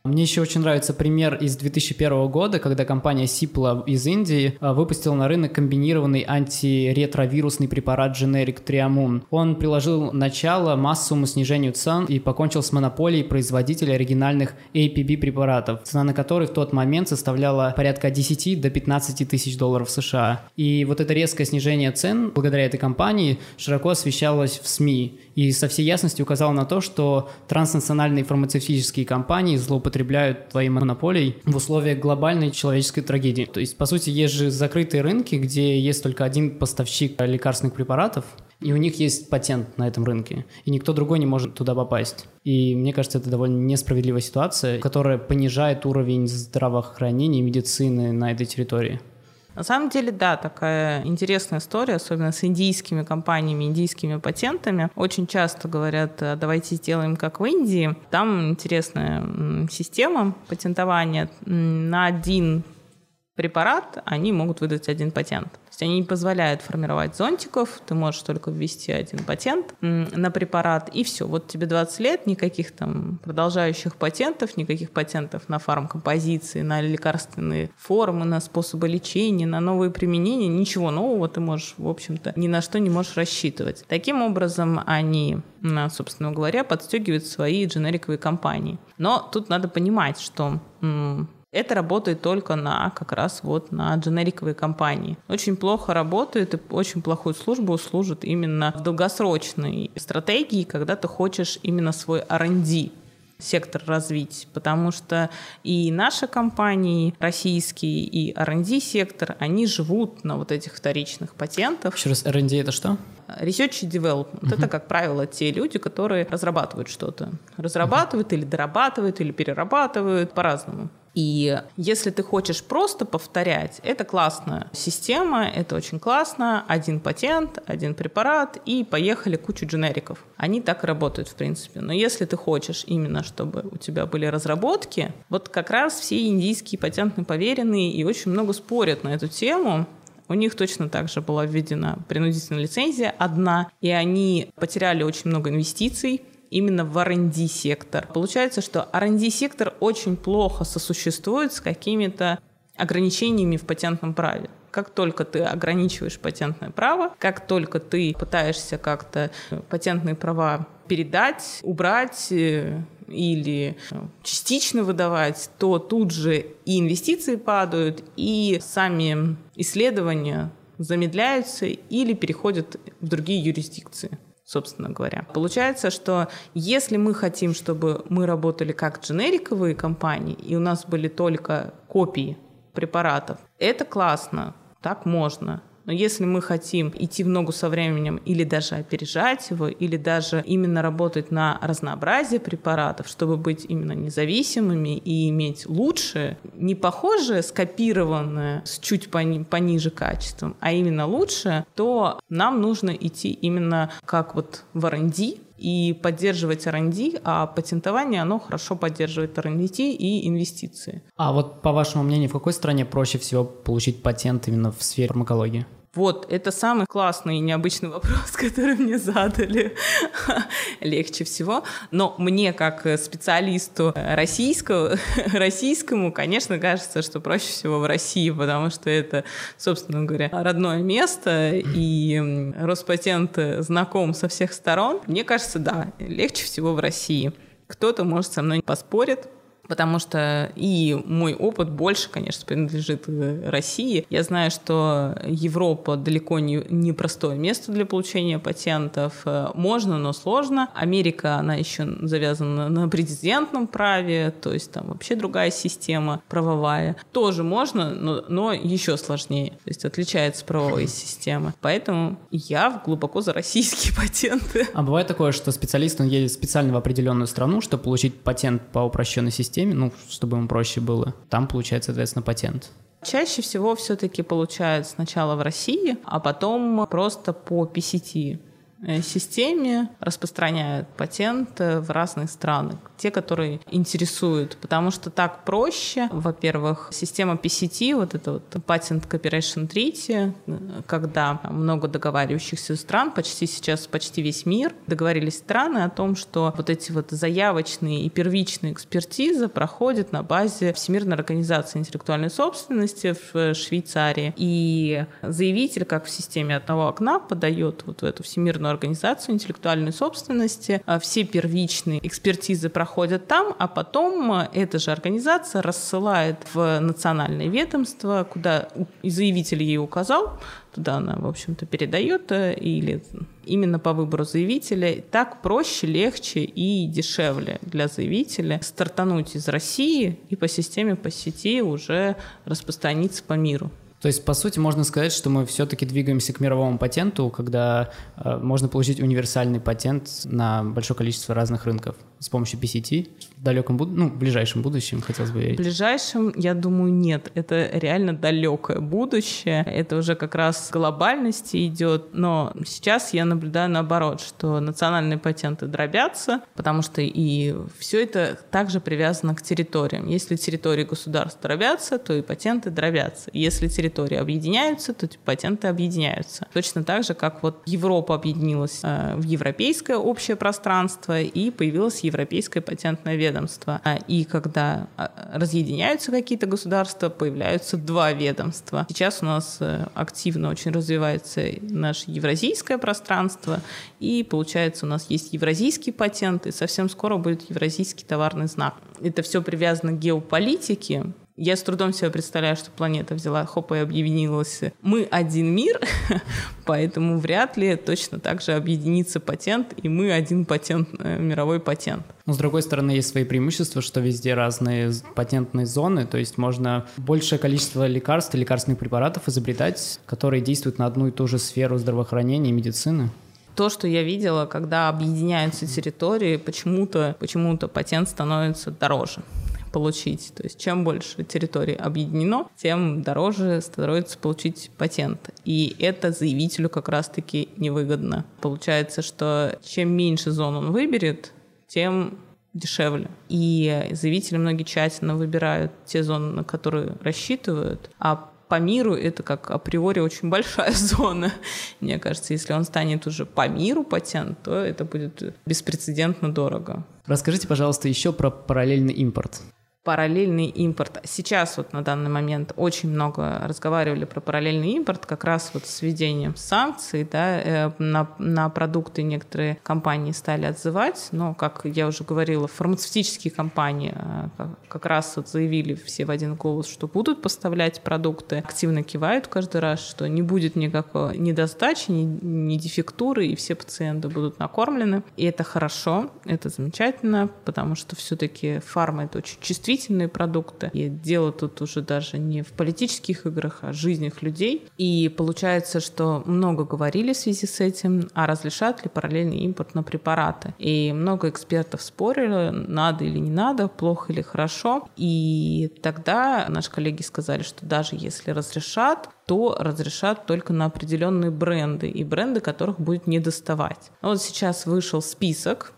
Мне еще очень нравится пример из 2001 года, когда компания Cipla из Индии а, выпустила на рынок комбинированный антиретровирусный препарат Generic Triamun. Он приложил начало массовому снижению цен и покончил с монополией производителя оригинальных APB препаратов, цена на которые в тот момент составляла порядка 10 до 15 тысяч долларов США. И вот это резкое снижение цен благодаря этой компании широко освещалось в СМИ и со всей ясностью указало на то, что транснациональные фармацевтические компании злоупотребляют твоей монополией в условиях глобальной человеческой трагедии. То есть, по сути, есть же закрытые рынки, где есть только один поставщик лекарственных препаратов, и у них есть патент на этом рынке, и никто другой не может туда попасть. И мне кажется, это довольно несправедливая ситуация, которая понижает уровень здравоохранения и медицины на этой территории. На самом деле, да, такая интересная история, особенно с индийскими компаниями, индийскими патентами. Очень часто говорят, «А давайте сделаем как в Индии. Там интересная система патентования. На один препарат они могут выдать один патент есть они не позволяют формировать зонтиков, ты можешь только ввести один патент на препарат, и все. Вот тебе 20 лет, никаких там продолжающих патентов, никаких патентов на фармкомпозиции, на лекарственные формы, на способы лечения, на новые применения, ничего нового ты можешь, в общем-то, ни на что не можешь рассчитывать. Таким образом, они, собственно говоря, подстегивают свои дженериковые компании. Но тут надо понимать, что это работает только на как раз вот на дженериковые компании. Очень плохо работает и очень плохую службу служит именно в долгосрочной стратегии, когда ты хочешь именно свой R&D сектор развить, потому что и наши компании, российские, и R&D сектор, они живут на вот этих вторичных патентах. Еще раз, R&D это что? Research и development uh-huh. это, как правило, те люди, которые разрабатывают что-то. Разрабатывают uh-huh. или дорабатывают, или перерабатывают по-разному. И если ты хочешь просто повторять, это классная система, это очень классно. Один патент, один препарат, и поехали кучу дженериков. Они так работают, в принципе. Но если ты хочешь именно, чтобы у тебя были разработки, вот как раз все индийские патентные поверенные и очень много спорят на эту тему, у них точно так же была введена принудительная лицензия одна, и они потеряли очень много инвестиций, именно в R&D сектор. Получается, что R&D сектор очень плохо сосуществует с какими-то ограничениями в патентном праве. Как только ты ограничиваешь патентное право, как только ты пытаешься как-то патентные права передать, убрать э, или э, частично выдавать, то тут же и инвестиции падают, и сами исследования замедляются или переходят в другие юрисдикции собственно говоря. Получается, что если мы хотим, чтобы мы работали как дженериковые компании, и у нас были только копии препаратов, это классно, так можно. Но если мы хотим идти в ногу со временем или даже опережать его, или даже именно работать на разнообразие препаратов, чтобы быть именно независимыми и иметь лучшее, не похожее, скопированное с чуть пони пониже качеством, а именно лучшее, то нам нужно идти именно как вот в R&D, и поддерживать R&D, а патентование, оно хорошо поддерживает R&D и инвестиции. А вот по вашему мнению, в какой стране проще всего получить патент именно в сфере фармакологии? Вот, это самый классный и необычный вопрос, который мне задали легче всего. Но мне, как специалисту российского, российскому, конечно, кажется, что проще всего в России, потому что это, собственно говоря, родное место, и Роспатент знаком со всех сторон. Мне кажется, да, легче всего в России. Кто-то, может, со мной поспорит, потому что и мой опыт больше, конечно, принадлежит э, России. Я знаю, что Европа далеко не, не простое место для получения патентов. Э, можно, но сложно. Америка, она еще завязана на президентном праве, то есть там вообще другая система правовая. Тоже можно, но, но еще сложнее. То есть отличается правовая система. Поэтому я глубоко за российские патенты. А бывает такое, что специалист он едет специально в определенную страну, чтобы получить патент по упрощенной системе, системе, ну, чтобы ему проще было. Там получает, соответственно, патент. Чаще всего все-таки получают сначала в России, а потом просто по PCT системе распространяют патенты в разные страны те, которые интересуют, потому что так проще. Во-первых, система PCT, вот это вот Patent Cooperation Treaty, когда много договаривающихся стран, почти сейчас почти весь мир, договорились страны о том, что вот эти вот заявочные и первичные экспертизы проходят на базе Всемирной организации интеллектуальной собственности в Швейцарии. И заявитель, как в системе одного окна, подает вот в эту Всемирную организацию интеллектуальной собственности. А все первичные экспертизы проходят там, а потом э, эта же организация рассылает в национальное ведомство, куда заявитель ей указал, туда она, в общем-то, передает, э, или именно по выбору заявителя. Так проще, легче и дешевле для заявителя стартануть из России и по системе по сети уже распространиться по миру. То есть, по сути, можно сказать, что мы все-таки двигаемся к мировому патенту, когда э, можно получить универсальный патент на большое количество разных рынков с помощью PCT в далеком будущем, ну, в ближайшем будущем, хотелось бы верить. В ближайшем, я думаю, нет. Это реально далекое будущее. Это уже как раз глобальности идет. Но сейчас я наблюдаю наоборот, что национальные патенты дробятся, потому что и все это также привязано к территориям. Если территории государств дробятся, то и патенты дробятся. Если территории объединяются, то патенты объединяются. Точно так же, как вот Европа объединилась э, в европейское общее пространство и появилась Европейское патентное ведомство. А, и когда а, разъединяются какие-то государства, появляются два ведомства. Сейчас у нас э, активно очень развивается наше евразийское пространство, и получается у нас есть евразийский патент, и совсем скоро будет евразийский товарный знак. Это все привязано к геополитике, я с трудом себе представляю, что планета взяла, хоп, и объединилась. Мы один мир, поэтому вряд ли точно так же объединится патент, и мы один патент, э, мировой патент. Но, с другой стороны, есть свои преимущества, что везде разные патентные зоны, то есть можно большее количество лекарств и лекарственных препаратов изобретать, которые действуют на одну и ту же сферу здравоохранения и медицины. То, что я видела, когда объединяются территории, почему-то почему патент становится дороже получить. То есть чем больше территорий объединено, тем дороже становится получить патент. И это заявителю как раз-таки невыгодно. Получается, что чем меньше зон он выберет, тем дешевле. И заявители многие тщательно выбирают те зоны, на которые рассчитывают, а по миру это как априори очень большая зона. Мне кажется, если он станет уже по миру патент, то это будет беспрецедентно дорого. Расскажите, пожалуйста, еще про параллельный импорт параллельный импорт. Сейчас вот на данный момент очень много разговаривали про параллельный импорт, как раз вот с введением санкций, да, э, на, на продукты некоторые компании стали отзывать, но, как я уже говорила, фармацевтические компании э, как раз вот заявили все в один голос, что будут поставлять продукты, активно кивают каждый раз, что не будет никакой недостачи, ни, ни дефектуры, и все пациенты будут накормлены. И это хорошо, это замечательно, потому что все-таки фарма — это очень чувствительно чувствительные продукты. И дело тут уже даже не в политических играх, а в жизнях людей. И получается, что много говорили в связи с этим, а разрешат ли параллельный импорт на препараты. И много экспертов спорили, надо или не надо, плохо или хорошо. И тогда наши коллеги сказали, что даже если разрешат, то разрешат только на определенные бренды и бренды, которых будет не доставать. Вот сейчас вышел список,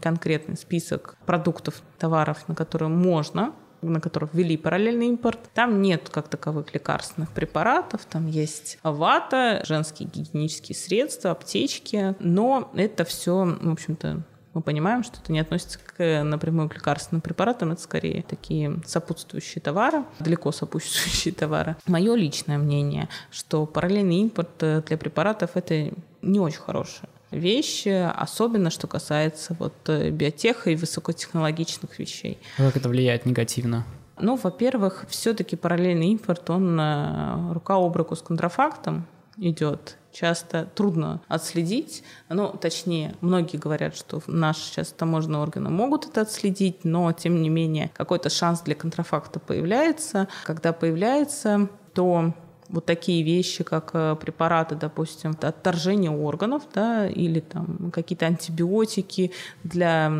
конкретный список продуктов, товаров, на которые можно на которых ввели параллельный импорт. Там нет как таковых лекарственных препаратов, там есть вата, женские гигиенические средства, аптечки, но это все, в общем-то, мы понимаем, что это не относится к, напрямую к лекарственным препаратам, это скорее такие сопутствующие товары, далеко сопутствующие товары. Мое личное мнение, что параллельный импорт э, для препаратов это не очень хорошая вещь, особенно что касается вот э, биотеха и высокотехнологичных вещей. Как это влияет негативно? Ну, во-первых, все-таки параллельный импорт, он э, рука об руку с контрафактом идет часто трудно отследить. Ну, точнее, многие говорят, что наши сейчас таможенные органы могут это отследить, но, тем не менее, какой-то шанс для контрафакта появляется. Когда появляется, то вот такие вещи, как э, препараты, допустим, отторжение органов, да, или там какие-то антибиотики для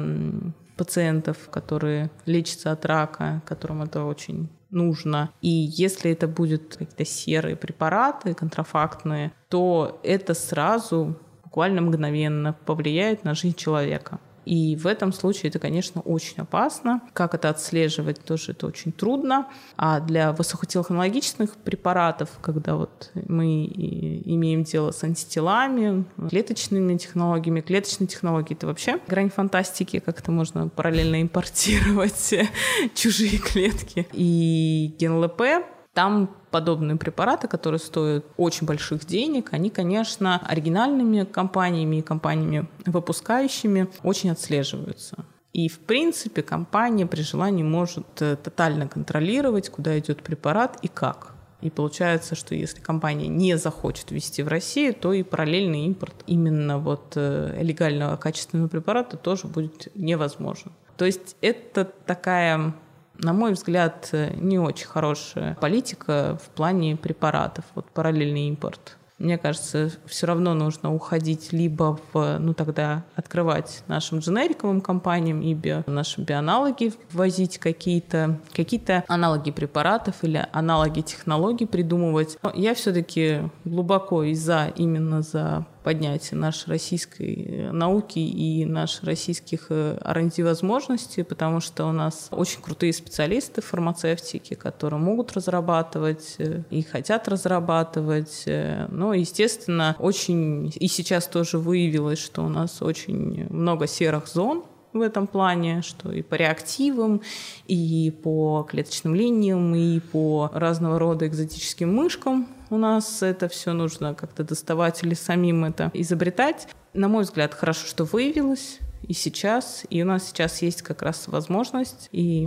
пациентов, которые лечатся от рака, которым это очень нужно. И если это будут какие-то серые препараты, контрафактные, то это сразу буквально мгновенно повлияет на жизнь человека. И в этом случае это, конечно, очень опасно. Как это отслеживать, тоже это очень трудно. А для высокотехнологичных препаратов, когда вот мы имеем дело с антителами, клеточными технологиями, клеточные технологии — это вообще грань фантастики, как это можно параллельно импортировать чужие клетки. И ген-ЛП там подобные препараты, которые стоят очень больших денег, они, конечно, оригинальными компаниями и компаниями выпускающими очень отслеживаются. И, в принципе, компания при желании может э, тотально контролировать, куда идет препарат и как. И получается, что если компания не захочет ввести в Россию, то и параллельный импорт именно вот э, легального качественного препарата тоже будет невозможен. То есть это такая на мой взгляд, не очень хорошая политика в плане препаратов, вот параллельный импорт. Мне кажется, все равно нужно уходить либо в, ну тогда открывать нашим дженериковым компаниям и био, наши биоаналоги, ввозить какие-то какие аналоги препаратов или аналоги технологий придумывать. Но я все-таки глубоко и за, именно за поднятие нашей российской э, науки и наших российских R&D э, возможностей, потому что у нас очень крутые специалисты фармацевтики, которые могут разрабатывать э, и хотят разрабатывать. Но, естественно, очень и сейчас тоже выявилось, что у нас очень много серых зон, в этом плане, что и по реактивам, и по клеточным линиям, и по разного рода экзотическим мышкам у нас это все нужно как-то доставать или самим это изобретать. На мой взгляд, хорошо, что выявилось и сейчас, и у нас сейчас есть как раз возможность и,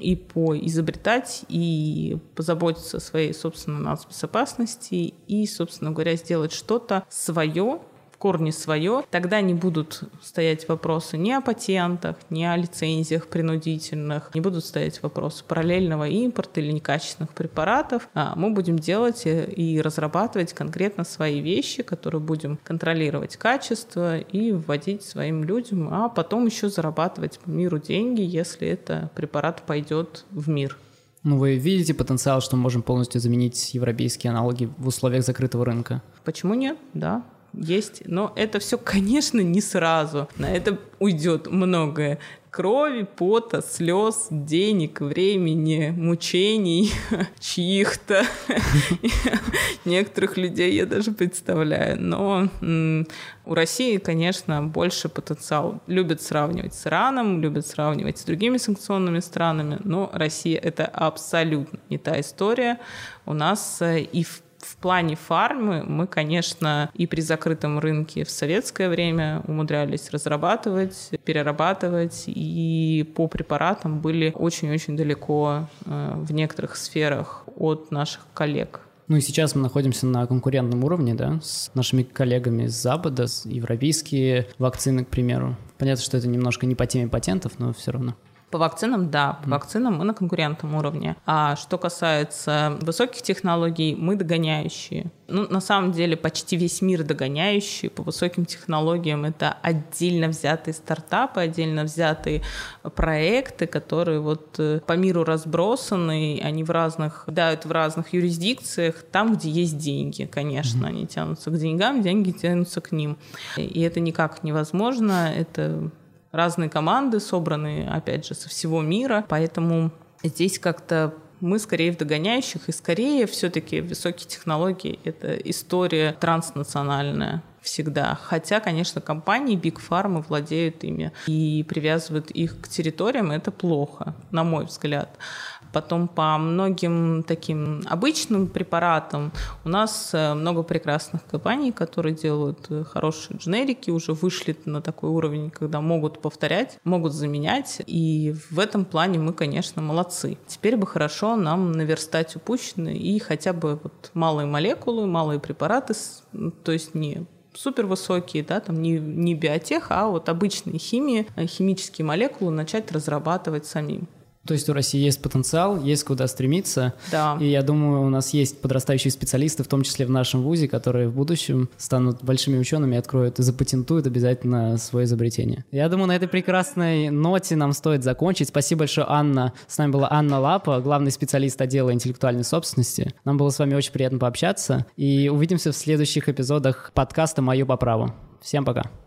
и поизобретать, и позаботиться о своей собственной безопасности, и, собственно говоря, сделать что-то свое, корни свое, тогда не будут стоять вопросы ни о патентах, ни о лицензиях принудительных, не будут стоять вопросы параллельного импорта или некачественных препаратов. А мы будем делать и разрабатывать конкретно свои вещи, которые будем контролировать качество и вводить своим людям, а потом еще зарабатывать по миру деньги, если это препарат пойдет в мир. Ну, вы видите потенциал, что мы можем полностью заменить европейские аналоги в условиях закрытого рынка? Почему нет? Да, есть. Но это все, конечно, не сразу. На это уйдет многое крови, пота, слез, денег, времени, мучений чьих-то. Некоторых людей я даже представляю. Но у России, конечно, больше потенциал. Любят сравнивать с Ираном, любят сравнивать с другими санкционными странами, но Россия — это абсолютно не та история. У нас э, и в в плане фармы мы, конечно, и при закрытом рынке в советское время умудрялись разрабатывать, перерабатывать, и по препаратам были очень-очень далеко э, в некоторых сферах от наших коллег. Ну и сейчас мы находимся на конкурентном уровне, да, с нашими коллегами с Запада, с европейские вакцины, к примеру. Понятно, что это немножко не по теме патентов, но все равно. По вакцинам, да, по вакцинам мы на конкурентном уровне. А что касается высоких технологий, мы догоняющие. Ну, на самом деле, почти весь мир догоняющий по высоким технологиям. Это отдельно взятые стартапы, отдельно взятые проекты, которые вот э, по миру разбросаны, они в разных, дают в разных юрисдикциях, там, где есть деньги, конечно, mm-hmm. они тянутся к деньгам, деньги тянутся к ним. И это никак невозможно, это разные команды, собранные, опять же, со всего мира, поэтому здесь как-то мы скорее в догоняющих, и скорее все-таки высокие технологии — это история транснациональная всегда. Хотя, конечно, компании Big Pharma владеют ими и привязывают их к территориям, это плохо, на мой взгляд. Потом по многим таким обычным препаратам у нас э, много прекрасных компаний, которые делают э, хорошие дженерики, уже вышли на такой уровень, когда могут повторять, могут заменять. И в этом плане мы, конечно, молодцы. Теперь бы хорошо нам наверстать упущенные и хотя бы вот малые молекулы, малые препараты, то есть не супер высокие, да, там не, не биотех, а вот обычные химии, э, химические молекулы начать разрабатывать самим. То есть у России есть потенциал, есть куда стремиться. Да. И я думаю, у нас есть подрастающие специалисты, в том числе в нашем ВУЗе, которые в будущем станут большими учеными, откроют и запатентуют обязательно свое изобретение. Я думаю, на этой прекрасной ноте нам стоит закончить. Спасибо большое, Анна. С нами была Анна Лапа, главный специалист отдела интеллектуальной собственности. Нам было с вами очень приятно пообщаться. И увидимся в следующих эпизодах подкаста «Мое по праву». Всем пока.